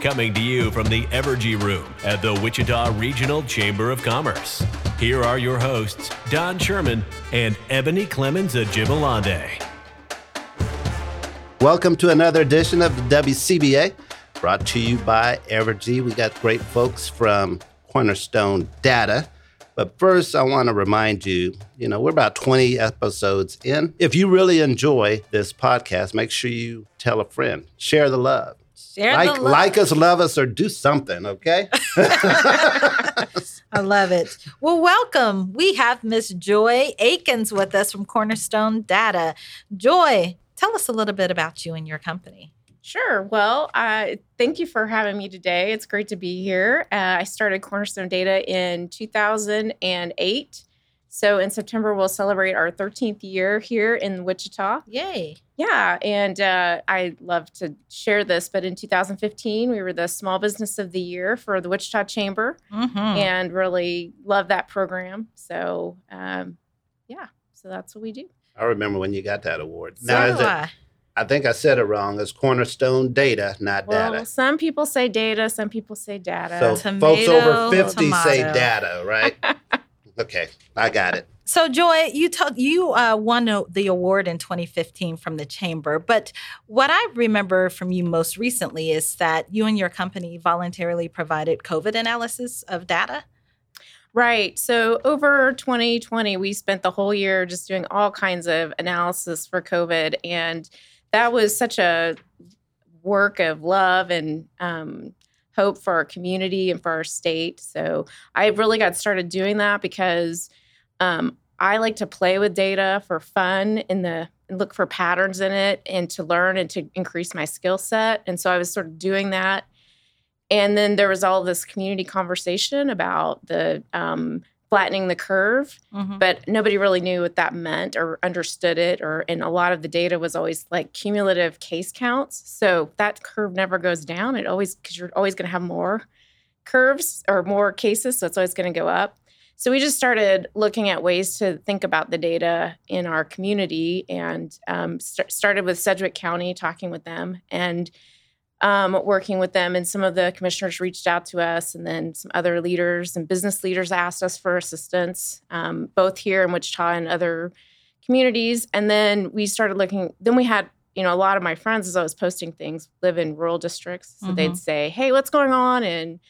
Coming to you from the Evergy Room at the Wichita Regional Chamber of Commerce. Here are your hosts, Don Sherman and Ebony Clemens Ajibalande. Welcome to another edition of the WCBA, brought to you by Evergy. We got great folks from Cornerstone Data. But first, I want to remind you, you know, we're about 20 episodes in. If you really enjoy this podcast, make sure you tell a friend, share the love. Share like, the love. like us, love us, or do something, okay? I love it. Well, welcome. We have Miss Joy Eakins with us from Cornerstone Data. Joy, tell us a little bit about you and your company. Sure. Well, uh, thank you for having me today. It's great to be here. Uh, I started Cornerstone Data in 2008. So in September, we'll celebrate our 13th year here in Wichita. Yay. Yeah. And uh, I love to share this, but in 2015, we were the Small Business of the Year for the Wichita Chamber Mm-hmm. and really love that program. So, um, yeah. So that's what we do. I remember when you got that award. So now, is do it, I. I think I said it wrong. It's Cornerstone Data, not Well, data. some people say data, some people say data. So Tomato, folks over 50 say data, right? okay, I got it. So, Joy, you told you uh, won the award in 2015 from the chamber, but what I remember from you most recently is that you and your company voluntarily provided COVID analysis of data. Right. So over 2020, we spent the whole year just doing all kinds of analysis for COVID. And that was such a work of love and um, hope for our community and for our state. So I really got started doing that because um, I like to play with data for fun in the look for patterns in it and to learn and to increase my skill set. And so I was sort of doing that and then there was all this community conversation about the um, flattening the curve, Mhm. but nobody really knew what that meant or understood it. Or and a lot of the data was always like cumulative case counts. So that curve never goes down. It always because you're always going to have more curves or more cases, so it's always going to go up. So we just started looking at ways to think about the data in our community, and um, st- started with Sedgwick County, talking with them, and um, working with them. And some of the commissioners reached out to us, and then some other leaders and business leaders asked us for assistance, um, both here in Wichita and other communities. And then we started looking. Then we had, you know, a lot of my friends, as I was posting things, live in rural districts, so Mhm. they'd say, "Hey, what's going on?" and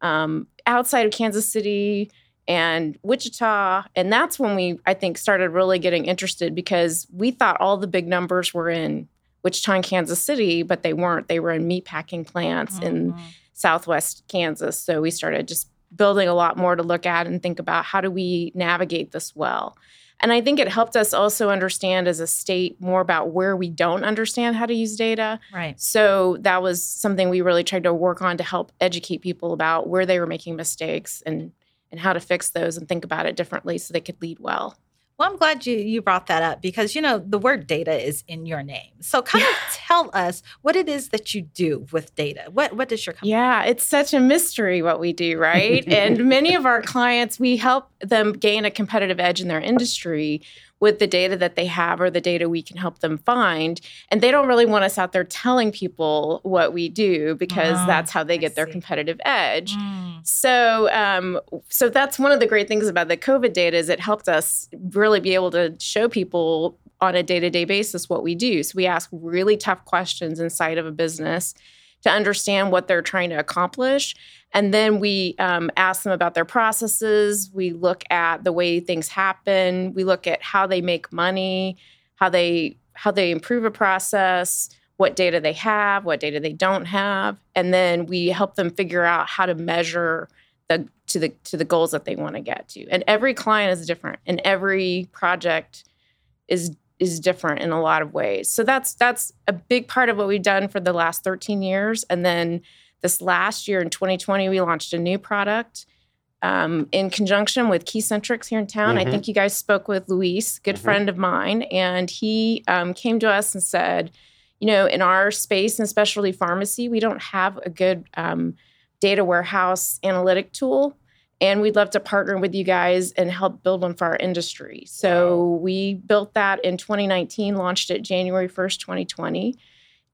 um, outside of Kansas City and Wichita. And that's when we, I think, started really getting interested because we thought all the big numbers were in Wichita and Kansas City, but they weren't. They were in meatpacking plants in Mhm. southwest Kansas. So we started just building a lot more to look at and think about how do we navigate this well. And I think it helped us also understand as a state more about where we don't understand how to use data. Right. So that was something we really tried to work on to help educate people about where they were making mistakes and and how to fix those and think about it differently so they could lead well. Well, I'm glad you you brought that up because you know the word data is in your name. So, kind of tell us what it is that you do with data. What what does your company? Yeah, it's such a mystery what we do, right? and many of our clients, we help them gain a competitive edge in their industry with the data that they have or the data we can help them find. And they don't really want us out there telling people what we do because Oh, that's how they I get their see. competitive edge. Mm, So, um, so that's one of the great things about the COVID data is it helped us really be able to show people on a day-to-day basis what we do. So we ask really tough questions inside of a business to understand what they're trying to accomplish, And then we um, ask them about their processes. We look at the way things happen. We look at how they make money, how they how they improve a process, what data they have, what data they don't have, and then we help them figure out how to measure the to the to the goals that they want to get to. And every client is different, and every project is is different in a lot of ways. So that's that's a big part of what we've done for the last 13 years. And then this last year in 2020, we launched a new product um, in conjunction with KeyCentrix here in town. Mhm. I think you guys spoke with Luis, good Mhm. friend of mine, and he um, came to us and said, you know, in our space in specialty pharmacy, we don't have a good um, data warehouse analytic tool. And we'd love to partner with you guys and help build one for our industry. So we built that in 2019, launched it January 1st, 2020.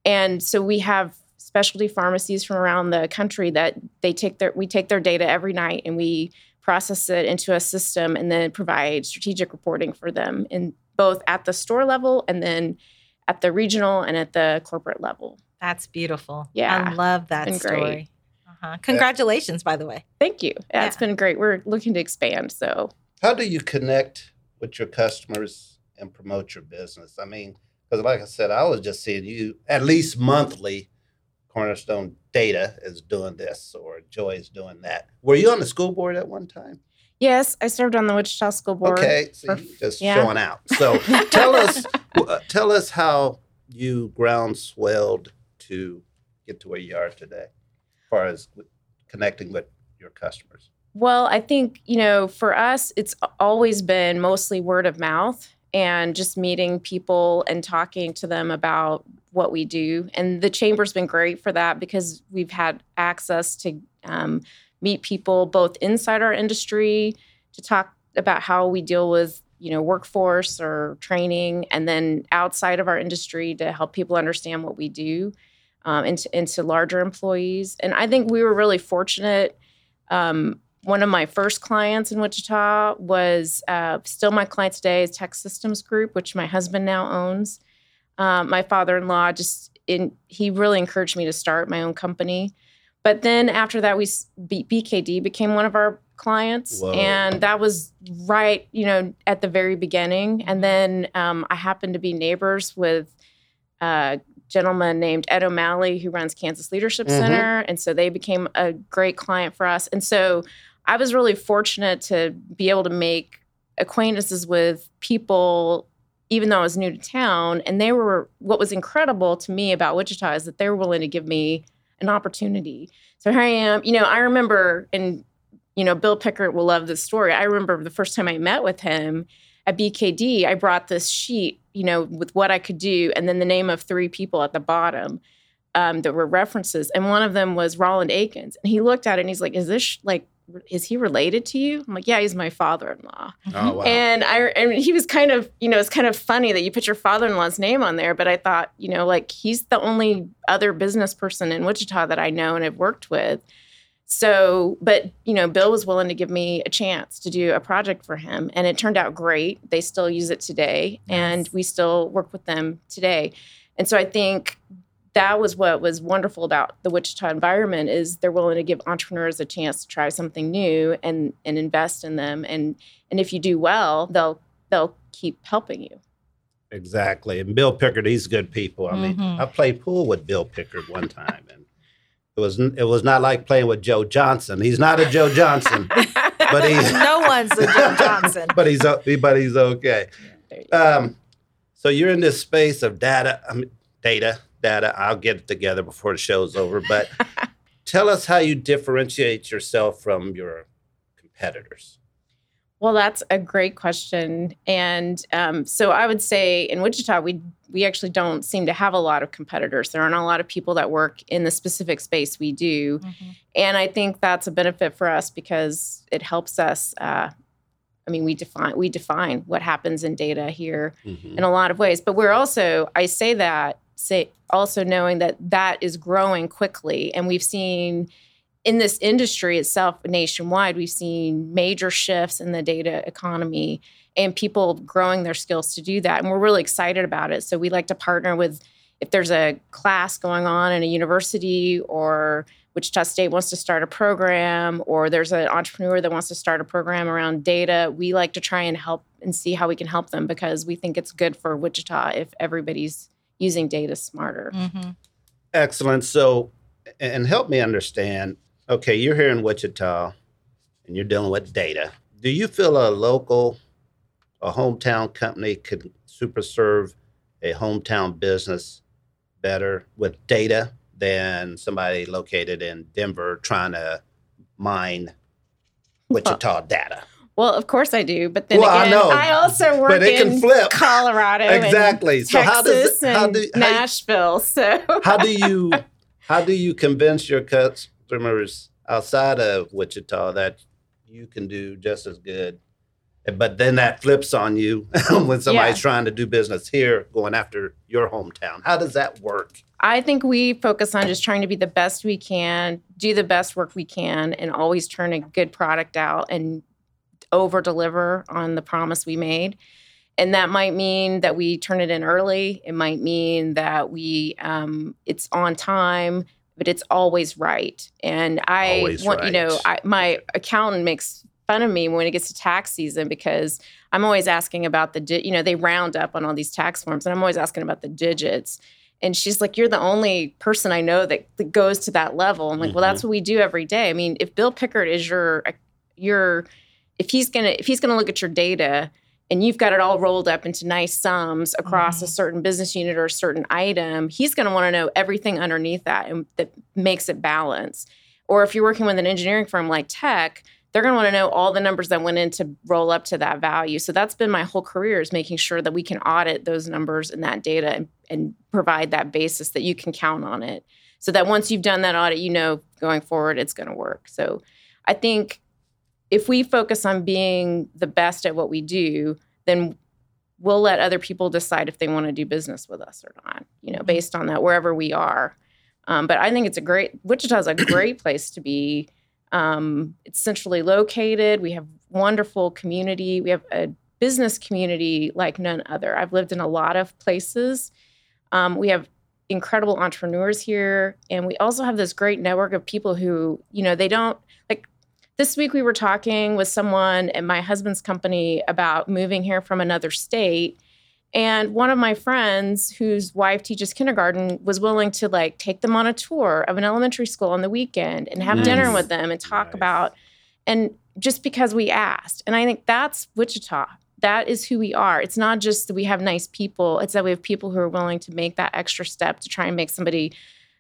And so we have specialty pharmacies from around the country that they take their we take their data every night and we process it into a system and then provide strategic reporting for them in both at the store level and then at the regional and at the corporate level. That's beautiful. Yeah. I love that Been great. story. Uh-huh. Congratulations, by the way. Thank you. Yeah, It's Yeah. been great. We're looking to expand. So How do you connect with your customers and promote your business? I mean, because like I said, I was just seeing you at least monthly. Cornerstone Data is doing this, or Joy is doing that. Were you on the school board at one time? Yes, I served on the Wichita School Board. okay, so for- just yeah. showing out. So tell us, uh, tell us how you groundswelled to get to where you are today, as far as connecting with your customers. Well, I think, you know, for us, it's always been mostly word of mouth and just meeting people and talking to them about what we do. And the chamber's been great for that because we've had access to um, meet people both inside our industry to talk about how we deal with you know workforce or training and then outside of our industry to help people understand what we do um, into, into larger employees and i think we were really fortunate um, one of my first clients in Wichita was uh, still my client today is Tech Systems Group, which my husband now owns. Um, my father-in-law just in he really encouraged me to start my own company. But then after that, we B- BKD became one of our clients, Whoa. and that was right, you know, at the very beginning. And then um, I happened to be neighbors with a gentleman named Ed O'Malley who runs Kansas Leadership Mhm. Center, and so they became a great client for us. And so I was really fortunate to be able to make acquaintances with people, even though I was new to town. And they were, what was incredible to me about Wichita is that they were willing to give me an opportunity. So here I am. You know, I remember, and, you know, Bill Pickert will love this story. I remember the first time I met with him at BKD, I brought this sheet, you know, with what I could do, and then the name of three people at the bottom um, that were references. And one of them was Roland Eakins. And he looked at it and he's like, Is this like, is he related to you? I'm like, Yeah, he's my father in law. Oh mm-hmm. wow! And I and he was kind of, you know, it's kind of funny that you put your father-in-law's name on there, but I thought, you know, like he's the only other business person in Wichita that I know and have worked with. So, but you know, Bill was willing to give me a chance to do a project for him, and it turned out great. They still use it today, and we still work with them today. And so I think that was what was wonderful about the Wichita environment is they're willing to give entrepreneurs a chance to try something new and and invest in them and and if you do well they'll they'll keep helping you Exactly. And Bill Pickard, he's good people. I mean, Mhm. I played pool with Bill Pickard one time, and it was it was not like playing with Joe Johnson. He's not a Joe Johnson, but he's no one's a Joe Johnson. but he's o- but he's okay. You. Um, so you're in this space of data, I mean, data, data. I'll get it together before the show's over. But tell us how you differentiate yourself from your competitors. well that's a great question and um, so i would say in wichita we we actually don't seem to have a lot of competitors there aren't a lot of people that work in the specific space we do Mhm. and i think that's a benefit for us because it helps us uh, i mean we define we define what happens in data here Mhm. in a lot of ways but we're also i say that say also knowing that that is growing quickly. And we've seen in this industry itself nationwide we've seen major shifts in the data economy and people growing their skills to do that. And we're really excited about it. So we like to partner with if there's a class going on in a university or Wichita State wants to start a program, or there's an entrepreneur that wants to start a program around data, we like to try and help and see how we can help them because we think it's good for Wichita if everybody's using data smarter. Mm-hmm. Excellent. So, and help me understand. Okay, you're here in Wichita, and you're dealing with data. Do you feel a local, a hometown company could super serve a hometown business better with data than somebody located in Denver trying to mine Wichita data? Well, of course I do, but then Well, I again, know, I, also work but it can in flip. Colorado, Exactly. So how does it- how do- how- Nashville. So How do you how do you convince your customers outside of Wichita that you can do just as good? But then that flips on you when somebody's Yeah. trying to do business here, going after your hometown. How does that work? I think we focus on just trying to be the best we can, do the best work we can, and always turn a good product out and over deliver on the promise we made. And that might mean that we turn it in early. It might mean that we um, it's on time, but it's always right. And I Always want you know. I, my accountant makes fun of me when it gets to tax season because I'm always asking about the di- you know they round up on all these tax forms, and I'm always asking about the digits. And she's like, "You're the only person I know that, that goes to that level." I'm like, "Well, that's what we do every day." I mean, if Bill Pickard is your your if he's gonna if he's gonna look at your data and you've got it all rolled up into nice sums across a mm-hmm. certain business unit or a certain item, he's going to want to know everything underneath that and that makes it balance. Or if you're working with an engineering firm like Tech, they're going to want to know all the numbers that went in to roll up to that value. So that's been my whole career is making sure that we can audit those numbers and that data and, and provide that basis that you can count on it. So that once you've done that audit, you know going forward it's going to work. So I think if we focus on being the best at what we do, then we'll let other people decide if they want to do business with us or not, you know, based on that, wherever we are. Um, but I think it's a great, Wichita's a great place to be. Um, it's centrally located. We have wonderful community. We have a business community like none other. I've lived in a lot of places. Um, we have incredible entrepreneurs here. And we also have this great network of people who, you know, they don't this week we were talking with someone at my husband's company about moving here from another state. And one of my friends whose wife teaches kindergarten was willing to like take them on a tour of an elementary school on the weekend and have dinner with them and talk Nice. about and just because we asked. And I think that's Wichita. That is who we are. It's not just that we have nice people, it's that we have people who are willing to make that extra step to try and make somebody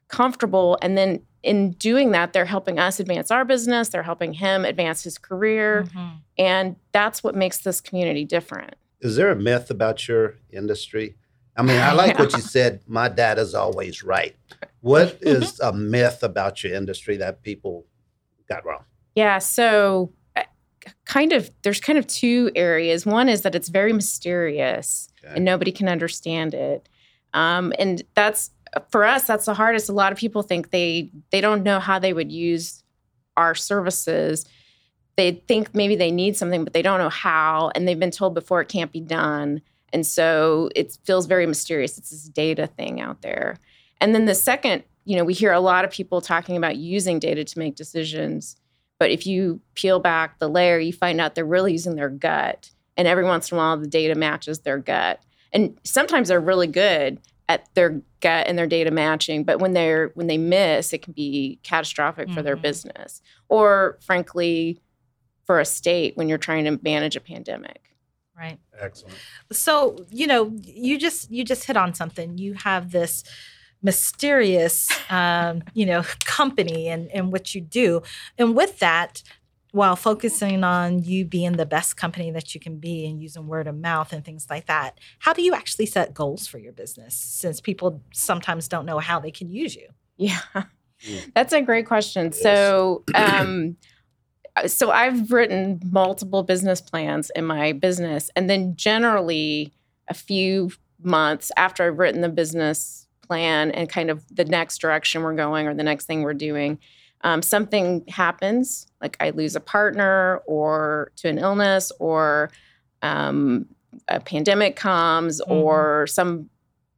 comfortable. And then in doing that, they're helping us advance our business, they're helping him advance his career. Mhm. And that's what makes this community different. Is there a myth about your industry? I mean, I like what you said. My dad is always right. What is a myth about your industry that people got wrong? Yeah. So, uh, kind of, there's kind of two areas. One is that it's very mysterious Okay. and nobody can understand it. Um, and that's for us, that's the hardest. A lot of people think they they don't know how they would use our services. They think maybe they need something, but they don't know how, and they've been told before it can't be done. And so it feels very mysterious. It's this data thing out there. And then the second, you know, we hear a lot of people talking about using data to make decisions. But if you peel back the layer, you find out they're really using their gut. And every once in a while, the data matches their gut. And sometimes they're really good at their gut and their data matching. But when they're when they miss, it can be catastrophic for their Mhm. business. Or frankly, for a state when you're trying to manage a pandemic. Right. Excellent. So, you know, you just you just hit on something. You have this mysterious um, you know, company and, and what you do. And with that, while focusing on you being the best company that you can be and using word of mouth and things like that, how do you actually set goals for your business since people sometimes don't know how they can use you? Yeah, Mm. that's a great question. So, um, so I've written multiple business plans in my business, and then generally a few months after I've written the business plan and kind of the next direction we're going or the next thing we're doing, um, something happens, like I lose a partner or to an illness or um, a pandemic comes Mhm. or some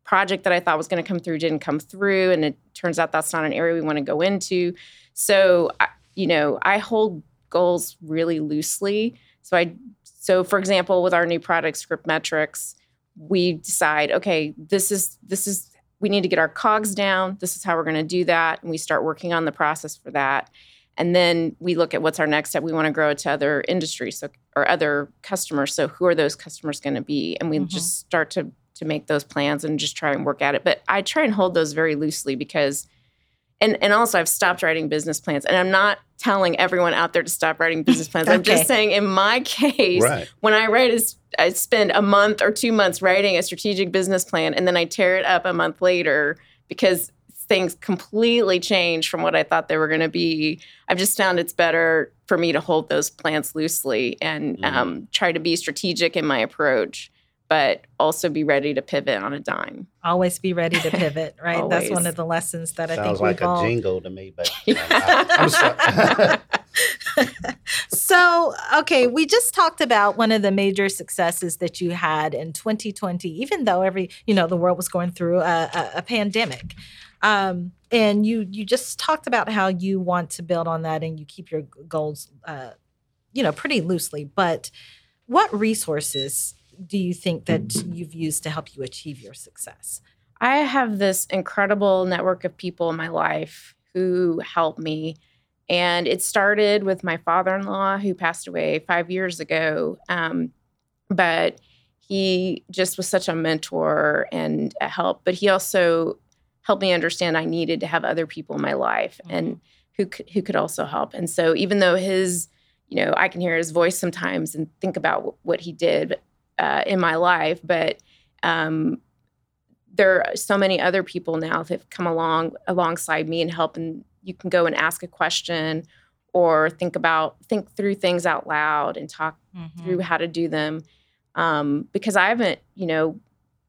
project that I thought was going to come through didn't come through, and it turns out that's not an area we want to go into. So, you know, I hold goals really loosely. So I, so for example, with our new product, Script Metrics, we decide, okay, this is this is we need to get our cogs down. This is how we're going to do that, and we start working on the process for that. And then we look at what's our next step. We want to grow it to other industries so, or other customers. So who are those customers going to be? And we mm-hmm. just start to to make those plans and just try and work at it. But I try and hold those very loosely because and and also I've stopped writing business plans. And I'm not telling everyone out there to stop writing business plans. okay. I'm just saying in my case, right. when I write is I spend a month or two months writing a strategic business plan and then I tear it up a month later because things completely change from what I thought they were going to be. I've just found it's better for me to hold those plans loosely and mm-hmm. um, try to be strategic in my approach, but also be ready to pivot on a dime. Always be ready to pivot, right? That's one of the lessons that Sounds I think like we've a jingle to me, but I, so okay we just talked about one of the major successes that you had in 2020 even though every you know the world was going through a, a, a pandemic um, and you you just talked about how you want to build on that and you keep your goals, uh, you know, pretty loosely. But what resources do you think that you've used to help you achieve your success? I have this incredible network of people in my life who help me. And it started with my father in law, who passed away five years ago. Um, but he just was such a mentor and a help. But he also helped me understand I needed to have other people in my life mm-hmm. and who who could also help. And so even though his, you know, I can hear his voice sometimes and think about what he did uh, in my life, but um, there are so many other people now that have come along alongside me and help. And you can go and ask a question or think about think through things out loud and talk mm-hmm. through how to do them. Um, because I haven't, you know,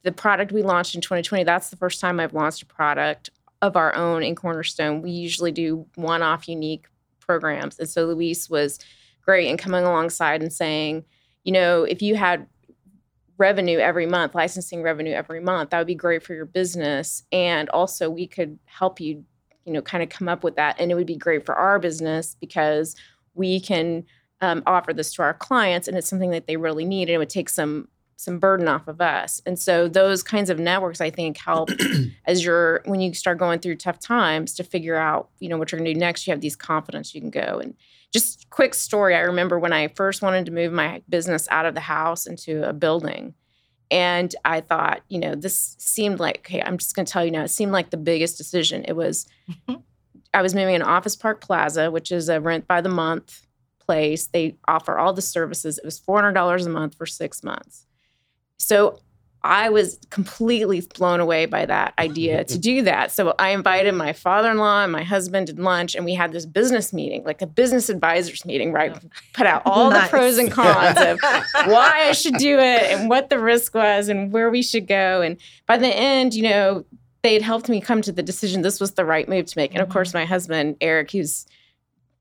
the product we launched in 2020, that's the first time I've launched a product of our own in Cornerstone. We usually do one off unique programs. And so Luis was great in coming alongside and saying, you know, if you had revenue every month, licensing revenue every month, that would be great for your business. And also, we could help you, you know, kind of come up with that. And it would be great for our business because we can um, offer this to our clients and it's something that they really need. And it would take some some burden off of us. And so those kinds of networks I think help as you're when you start going through tough times to figure out, you know, what you're going to do next, you have these confidence you can go. And just quick story, I remember when I first wanted to move my business out of the house into a building. And I thought, you know, this seemed like, okay, I'm just going to tell you now, it seemed like the biggest decision. It was, mm-hmm. I was moving in Office Park Plaza, which is a rent by the month place. They offer all the services. It was $400 a month for six months. So I was completely blown away by that idea to do that. So I invited my father in law and my husband to lunch, and we had this business meeting, like a business advisors meeting, where I put out all nice. the pros and cons of why I should do it and what the risk was and where we should go. And by the end, you know, they had helped me come to the decision this was the right move to make. And of course, mm-hmm. my husband, Eric, who's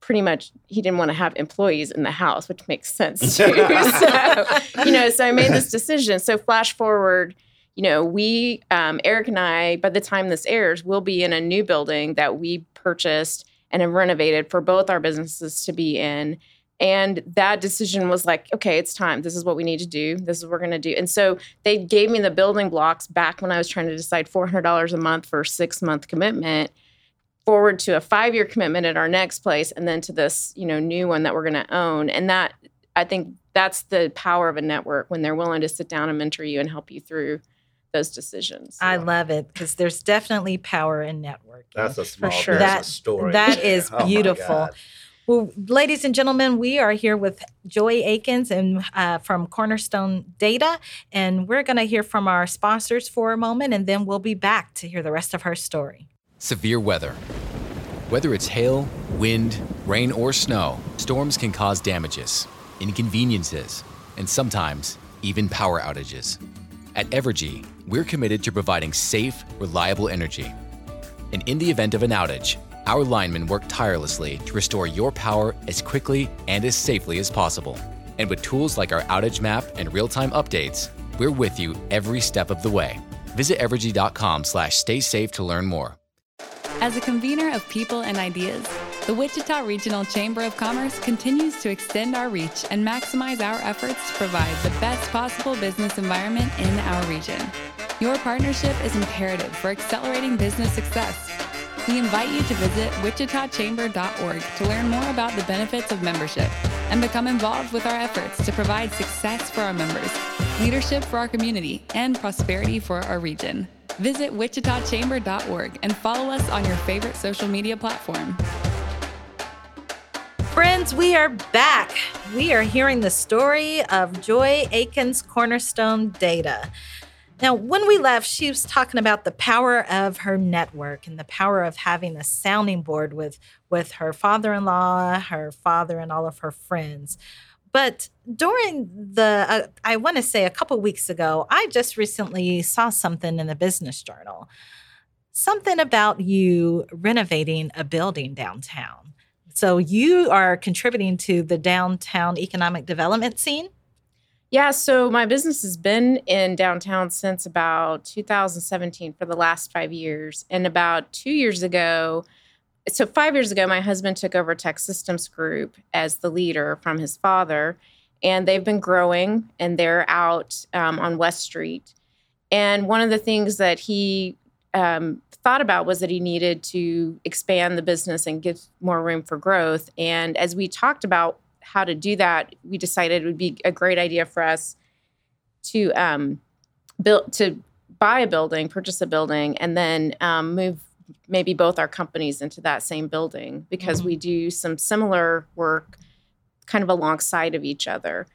pretty much he didn't want to have employees in the house, which makes sense too. so, you know, so I made this decision. So flash forward, you know, we um, Eric and I, by the time this airs, we'll be in a new building that we purchased and have renovated for both our businesses to be in. And that decision was like, okay, it's time. This is what we need to do. This is what we're going to do. And so they gave me the building blocks back when I was trying to decide $400 a month for a six month commitment forward to a five year commitment at our next place and then to this you know new one that we're going to own. And that i think that's the power of a network when they're willing to sit down and mentor you and help you through those decisions. I love it because there's definitely power in networking. That's a small for sure that, story. that is oh beautiful. Well, ladies and gentlemen, we are here with Joy Eakins and uh, from Cornerstone Data, and we're going to hear from our sponsors for a moment, and then we'll be back to hear the rest of her story. Severe weather. Whether it's hail, wind, rain, or snow, storms can cause damages, inconveniences, and sometimes even power outages. At Evergy, we're committed to providing safe, reliable energy. And in the event of an outage, our linemen work tirelessly to restore your power as quickly and as safely as possible. And with tools like our outage map and real time updates, we're with you every step of the way. Visit evergy.com slash stay safe to learn more. As a convener of people and ideas, the Wichita Regional Chamber of Commerce continues to extend our reach and maximize our efforts to provide the best possible business environment in our region. Your partnership is imperative for accelerating business success. We invite you to visit wichitachamber.org to learn more about the benefits of membership and become involved with our efforts to provide success for our members, leadership for our community, and prosperity for our region. Visit wichitachamber.org and follow us on your favorite social media platform. Friends, we are back. We are hearing the story of Joy Eakins Cornerstone Data. Now, when we left, she was talking about the power of her network and the power of having a sounding board with, with her father in law, her father, and all of her friends. But during the, uh, I want to say a couple weeks ago, I just recently saw something in the Business Journal. Something about you renovating a building downtown. So you are contributing to the downtown economic development scene? Yeah, so my business has been in downtown since about 2017 for the last five years. And about two years ago, so five years ago, my husband took over Tech Systems Group as the leader from his father. And they've been growing and they're out um, on West Street. And one of the things that he um, thought about was that he needed to expand the business and give more room for growth. And as we talked about how to do that, we decided it would be a great idea for us to um, build to buy a building, purchase a building, and then um, move maybe both our companies into that same building because mm-hmm. we do some similar work kind of alongside of each other.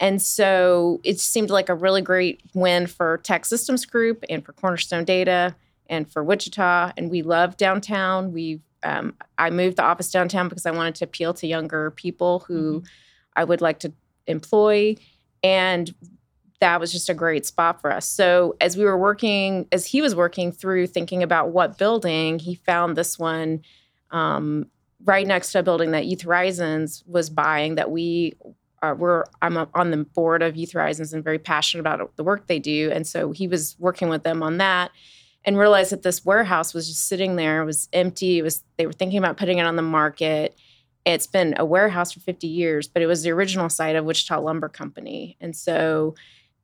And so it seemed like a really great win for Tech Systems Group and for Cornerstone Data and for Wichita. And we love downtown. We've um, I moved the office downtown because I wanted to appeal to younger people who mm-hmm. I would like to employ. And that was just a great spot for us. So as we were working, as he was working through thinking about what building, he found this one um, right next to a building that Youth Horizons was buying that we uh, we're I'm on the board of Youth Horizons and very passionate about the work they do. And so he was working with them on that and realized that this warehouse was just sitting there. It was empty. It was they were thinking about putting it on the market. It's been a warehouse for 50 years, but it was the original site of Wichita Lumber Company. And so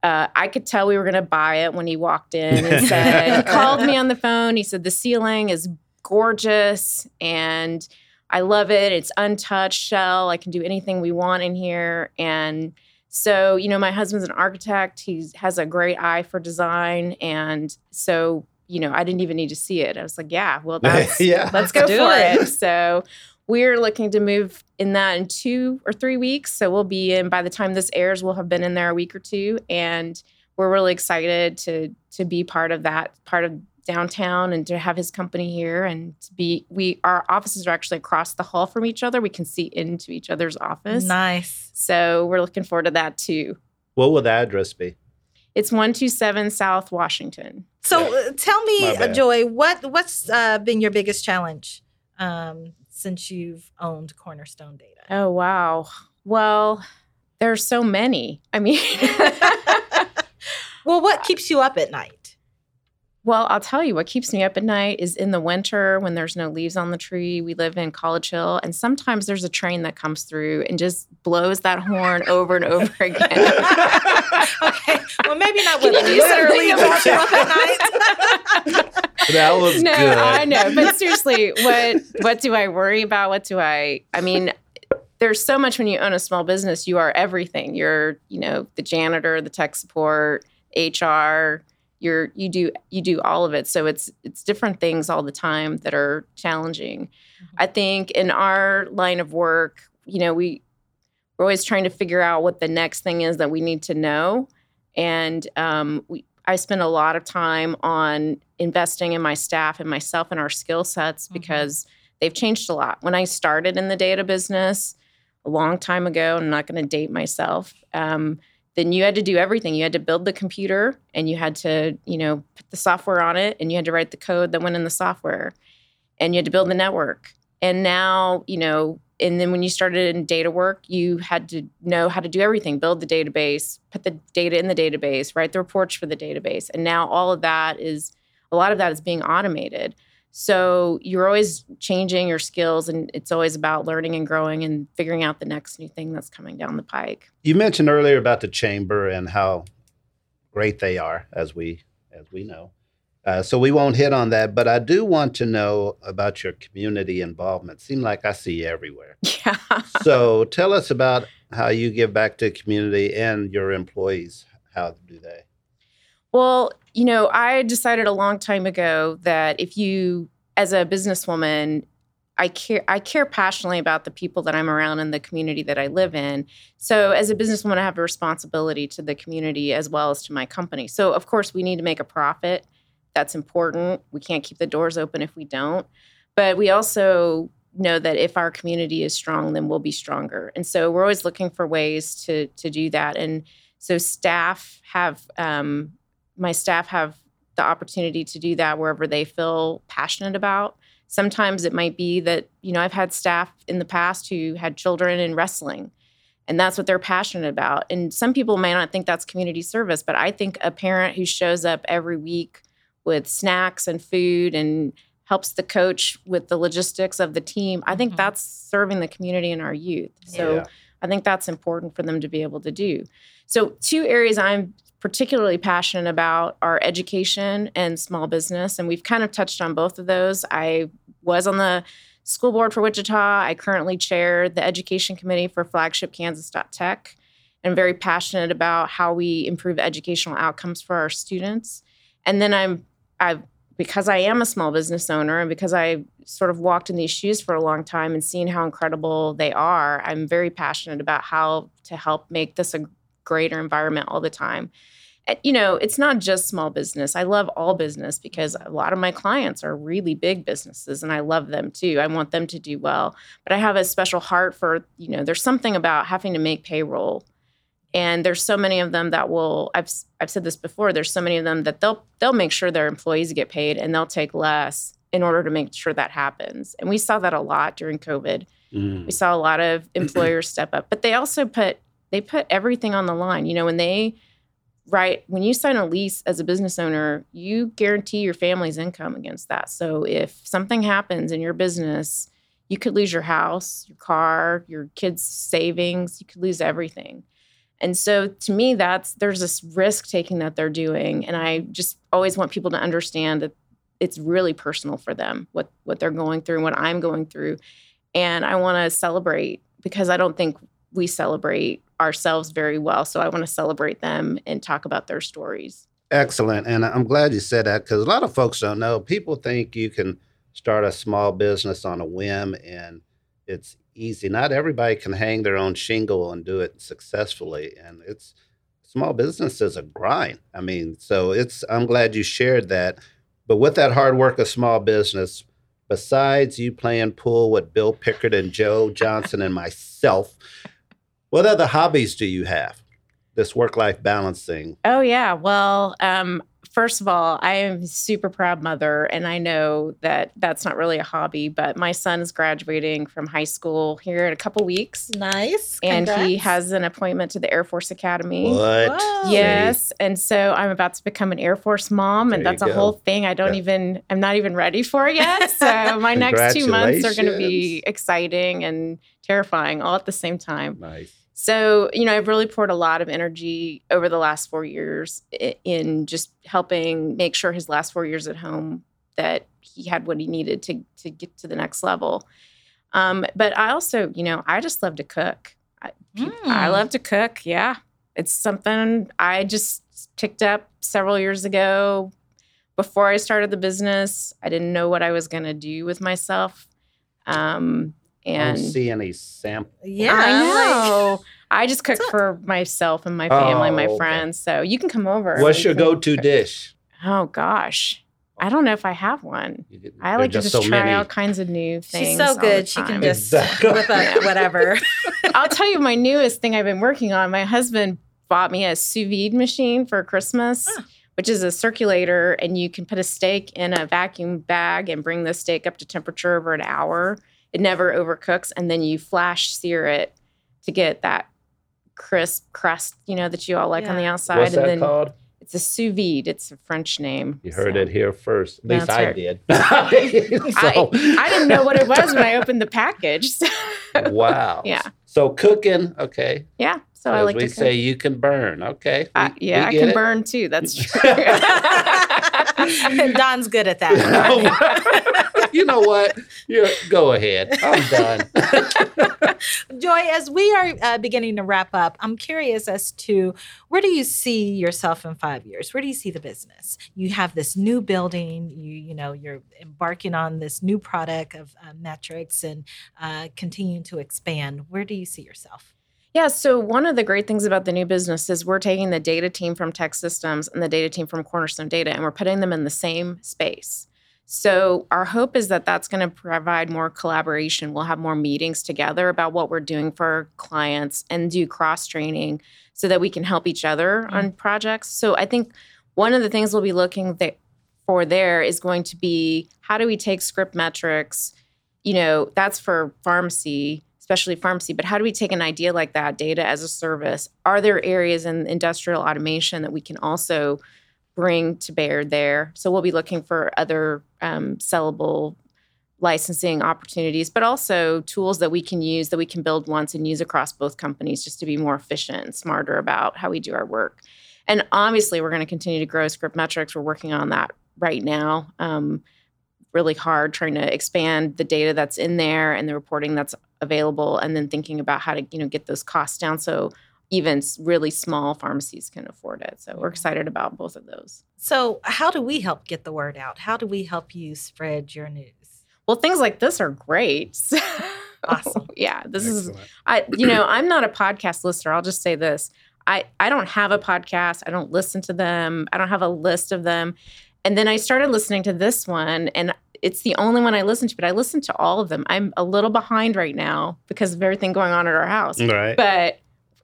uh, I could tell we were going to buy it when he walked in and said, he called me on the phone. He said, the ceiling is gorgeous and I love it. It's untouched shell. I can do anything we want in here. And so, you know, my husband's an architect. He has a great eye for design. And so you know, I didn't even need to see it. I was like, yeah, well, that's, yeah. let's go for it. it. So we're looking to move in that in two or three weeks. So we'll be in by the time this airs, we'll have been in there a week or two, and we're really excited to to be part of that part of downtown and to have his company here and to be we our offices are actually across the hall from each other. We can see into each other's office. Nice. So we're looking forward to that too. What will the address be? It's 127 South Washington. So uh, tell me, uh, Joy, what what's uh, been your biggest challenge? Um, since you've owned Cornerstone Data? Oh wow. Well, there's so many. I mean, well, what keeps you up at night? Well, I'll tell you what keeps me up at night is in the winter when there's no leaves on the tree. We live in College Hill, and sometimes there's a train that comes through and just blows that horn over and over again. okay, well, maybe not with literally keeps you up at night. that was no, good. I know, but seriously, what what do I worry about? What do I? I mean, there's so much when you own a small business. You are everything. You're, you know, the janitor, the tech support, HR you're you do you do all of it so it's it's different things all the time that are challenging mm-hmm. i think in our line of work you know we we're always trying to figure out what the next thing is that we need to know and um, we i spend a lot of time on investing in my staff and myself and our skill sets mm-hmm. because they've changed a lot when i started in the data business a long time ago i'm not going to date myself um, then you had to do everything. You had to build the computer and you had to, you know, put the software on it and you had to write the code that went in the software and you had to build the network. And now, you know, and then when you started in data work, you had to know how to do everything build the database, put the data in the database, write the reports for the database. And now all of that is a lot of that is being automated. So you're always changing your skills, and it's always about learning and growing and figuring out the next new thing that's coming down the pike. You mentioned earlier about the chamber and how great they are, as we as we know. Uh, so we won't hit on that, but I do want to know about your community involvement. Seem like I see you everywhere. Yeah. so tell us about how you give back to the community and your employees. How do they? Well, you know, I decided a long time ago that if you, as a businesswoman, I care I care passionately about the people that I'm around in the community that I live in. So as a businesswoman, I have a responsibility to the community as well as to my company. So of course we need to make a profit. That's important. We can't keep the doors open if we don't. But we also know that if our community is strong, then we'll be stronger. And so we're always looking for ways to to do that. And so staff have um, my staff have the opportunity to do that wherever they feel passionate about. Sometimes it might be that, you know, I've had staff in the past who had children in wrestling and that's what they're passionate about. And some people may not think that's community service, but I think a parent who shows up every week with snacks and food and helps the coach with the logistics of the team, I think mm-hmm. that's serving the community and our youth. So yeah. I think that's important for them to be able to do. So, two areas I'm particularly passionate about are education and small business. And we've kind of touched on both of those. I was on the school board for Wichita. I currently chair the education committee for flagship Kansas.Tech. I'm very passionate about how we improve educational outcomes for our students. And then I'm I've because I am a small business owner and because I sort of walked in these shoes for a long time and seen how incredible they are, I'm very passionate about how to help make this a greater environment all the time And, you know, it's not just small business. I love all business because a lot of my clients are really big businesses and I love them too. I want them to do well. But I have a special heart for, you know, there's something about having to make payroll. And there's so many of them that will I've I've said this before, there's so many of them that they'll they'll make sure their employees get paid and they'll take less in order to make sure that happens. And we saw that a lot during COVID. Mm. We saw a lot of employers step up, but they also put they put everything on the line. You know, when they right when you sign a lease as a business owner you guarantee your family's income against that so if something happens in your business you could lose your house your car your kids savings you could lose everything and so to me that's there's this risk taking that they're doing and i just always want people to understand that it's really personal for them what what they're going through and what i'm going through and i want to celebrate because i don't think we celebrate ourselves very well. So I want to celebrate them and talk about their stories. Excellent. And I'm glad you said that because a lot of folks don't know. People think you can start a small business on a whim and it's easy. Not everybody can hang their own shingle and do it successfully. And it's small business is a grind. I mean, so it's, I'm glad you shared that. But with that hard work of small business, besides you playing pool with Bill Pickard and Joe Johnson and myself, what other hobbies do you have? This work life balance thing. Oh, yeah. Well, um, first of all, I am a super proud mother, and I know that that's not really a hobby, but my son is graduating from high school here in a couple weeks. Nice. And he has an appointment to the Air Force Academy. What? Whoa. Yes. And so I'm about to become an Air Force mom, and there that's a whole thing I don't yeah. even, I'm not even ready for yet. So my next two months are going to be exciting and terrifying all at the same time. Nice. So, you know, I've really poured a lot of energy over the last four years in just helping make sure his last four years at home that he had what he needed to to get to the next level. Um, but I also, you know, I just love to cook. I, mm. I love to cook. Yeah, it's something I just picked up several years ago. Before I started the business, I didn't know what I was going to do with myself. Um, and I don't see any sample. Yeah, I know. I just cook for myself and my family, oh, my okay. friends. So you can come over. What's your go-to dish? Oh gosh. I don't know if I have one. I like to just so try many. all kinds of new things. She's so good. She can just exactly. whip up whatever. I'll tell you my newest thing I've been working on. My husband bought me a sous vide machine for Christmas, huh. which is a circulator, and you can put a steak in a vacuum bag and bring the steak up to temperature over an hour it never overcooks, and then you flash sear it to get that crisp crust, you know, that you all like on the outside. What's and that then called? it's a sous vide. It's a French name. You heard so. it here first. At least That's I right. did. I, So- I didn't know what it was when I opened the package. So, wow. Yeah. So cooking, okay. yeah. So I As like we to say, you can burn. Okay. I, We- yeah, we I can it. burn too. That's true. Don's good at that. you know what? You're, go ahead. I'm done. Joy, as we are uh, beginning to wrap up, I'm curious as to where do you see yourself in five years? Where do you see the business? You have this new building. You you know you're embarking on this new product of uh, metrics and uh, continuing to expand. Where do you see yourself? Yeah, so one of the great things about the new business is we're taking the data team from Tech Systems and the data team from Cornerstone Data and we're putting them in the same space. So our hope is that that's going to provide more collaboration. We'll have more meetings together about what we're doing for our clients and do cross training so that we can help each other mm-hmm. on projects. So I think one of the things we'll be looking th- for there is going to be how do we take script metrics you know, that's for pharmacy, especially pharmacy, but how do we take an idea like that, data as a service? Are there areas in industrial automation that we can also bring to bear there? So we'll be looking for other um, sellable licensing opportunities, but also tools that we can use that we can build once and use across both companies just to be more efficient smarter about how we do our work. And obviously, we're going to continue to grow script metrics. We're working on that right now. Um, really hard trying to expand the data that's in there and the reporting that's available and then thinking about how to you know get those costs down so even really small pharmacies can afford it so we're mm-hmm. excited about both of those So, how do we help get the word out? How do we help you spread your news? well things like this are great Awesome. yeah this is I, you know, I'm not a podcast listener. I'll just say this. I, I don't have a podcast. I don't listen to them. I don't have a list of them. And then I started listening to this one, and it's the only one I listen to, but I listen to all of them. I'm a little behind right now because of everything going on at our house. Right. But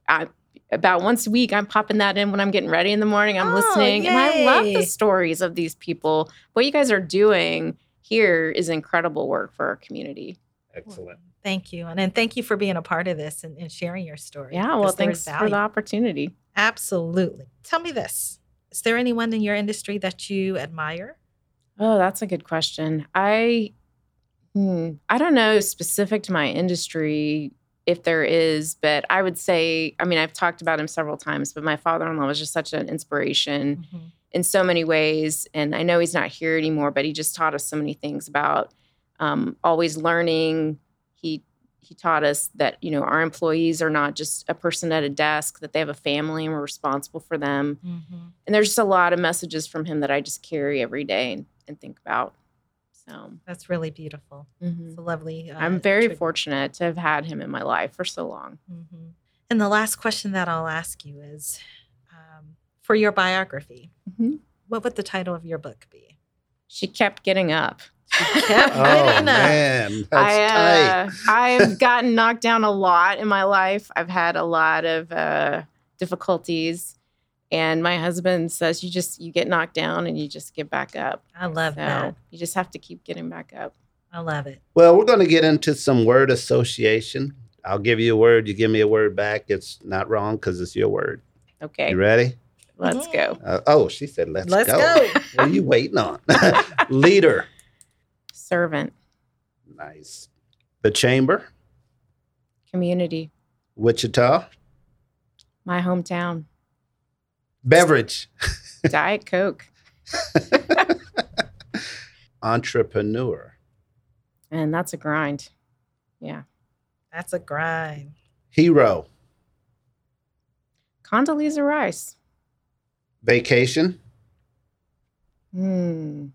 I, about once a week, I'm popping that in when I'm getting ready in the morning. I'm Oh, listening, and I love the stories of these people. What you guys are doing here is incredible work for our community. Excellent. Thank you. And then thank you for being a part of this and, and sharing your story. Yeah, well, thanks for the opportunity. Absolutely. Tell me this. Is there anyone in your industry that you admire? Oh, that's a good question. I hmm, I don't know specific to my industry if there is, but I would say, I mean, I've talked about him several times, but my father-in-law was just such an inspiration in so many ways. And I know he's not here anymore, but he just taught us so many things about um, always learning. He he taught us that you know our employees are not just a person at a desk; that they have a family and we're responsible for them. Mm-hmm. And there's just a lot of messages from him that I just carry every day and, and think about. So That's really beautiful. mhm. It's a lovely. Uh, I'm very tribute. fortunate to have had him in my life for so long. Mhm. And the last question that I'll ask you is um, for your biography, Mhm. what would the title of your book be? She kept getting up. kept Oh getting man, that's I, tight. uh, I've gotten knocked down a lot in my life. I've had a lot of uh, difficulties, and my husband says you just you get knocked down and you just get back up. I love so that. you just have to keep getting back up. I love it. Well, we're going to get into some word association. I'll give you a word. You give me a word back. It's not wrong because it's your word. Okay, You ready? let's go. Uh, oh, she said, "Let's, Let's go." go. what are you waiting on? Leader. Servant, Nice. The chamber. community, Wichita. my hometown. Beverage. Diet Coke, Entrepreneur. and that's a grind. Yeah, That's a grind. Hero. Condoleezza Rice. Vacation. Hmm,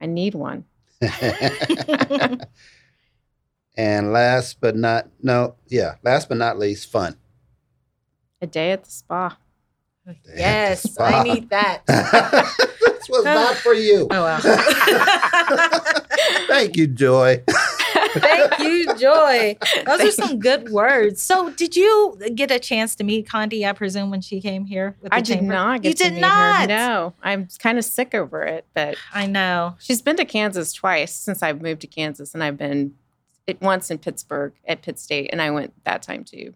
I need one. and last but not no, yeah, last but not least, fun. A day at the spa. yes, I need that. this was not for you. Oh wow. Thank you, Joy. Thank you, Joy. Those are some good words. So, did you get a chance to meet Condi? I presume when she came here. With the I did chamber? not get You to did meet not. her. No, I'm kind of sick over it, but I know. she's been to Kansas twice since I've moved to Kansas, and I've been it once in Pittsburg at Pitt State, and I went that time too.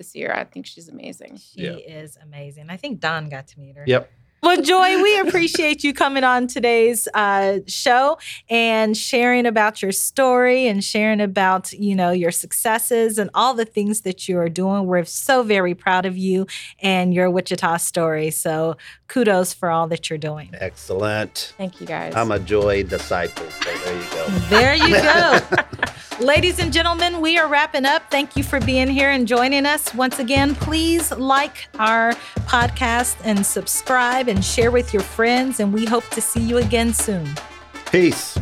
Yeah, this year I think she's amazing. She Yeah. is amazing. I think Don got to meet her. Yep. Well, Joy, we appreciate you coming on today's uh, show and sharing about your story and sharing about, you know, your successes and all the things that you are doing. We're so very proud of you and your Wichita story. So kudos for all that you're doing. Excellent. Thank you guys. I'm a joy disciple. So there you go. There you go. Ladies and gentlemen, we are wrapping up. Thank you for being here and joining us. Once again, please like our podcast and subscribe and share with your friends. And we hope to see you again soon. Peace.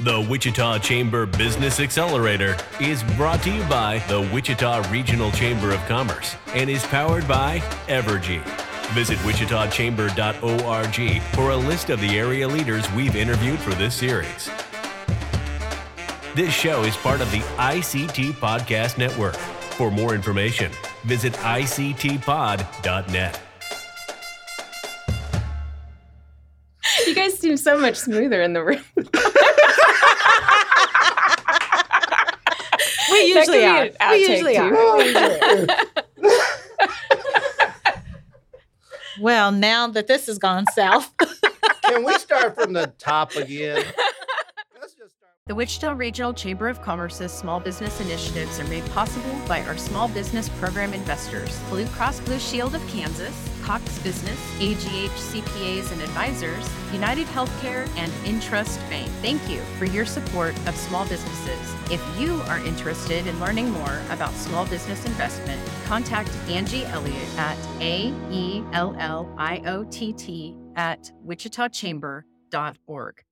The Wichita Chamber Business Accelerator is brought to you by the Wichita Regional Chamber of Commerce and is powered by Evergy. Visit wichitachamber.org for a list of the area leaders we've interviewed for this series. This show is part of the ICT Podcast Network. For more information, visit ictpod.net. you guys seem so much smoother in the room. We usually are. We usually are. We usually are. well, now that this has gone south. Can we start from the top again? Let's just start. The Wichita Regional Chamber of Commerce's small business initiatives are made possible by our small business program investors, Blue Cross Blue Shield of Kansas, Cox Business, AGH CPAs and Advisors, United Healthcare, and Intrust Bank. Thank you for your support of small businesses. If you are interested in learning more about small business investment, contact Angie Elliott at A E L L I O T T at wichitachamber.org.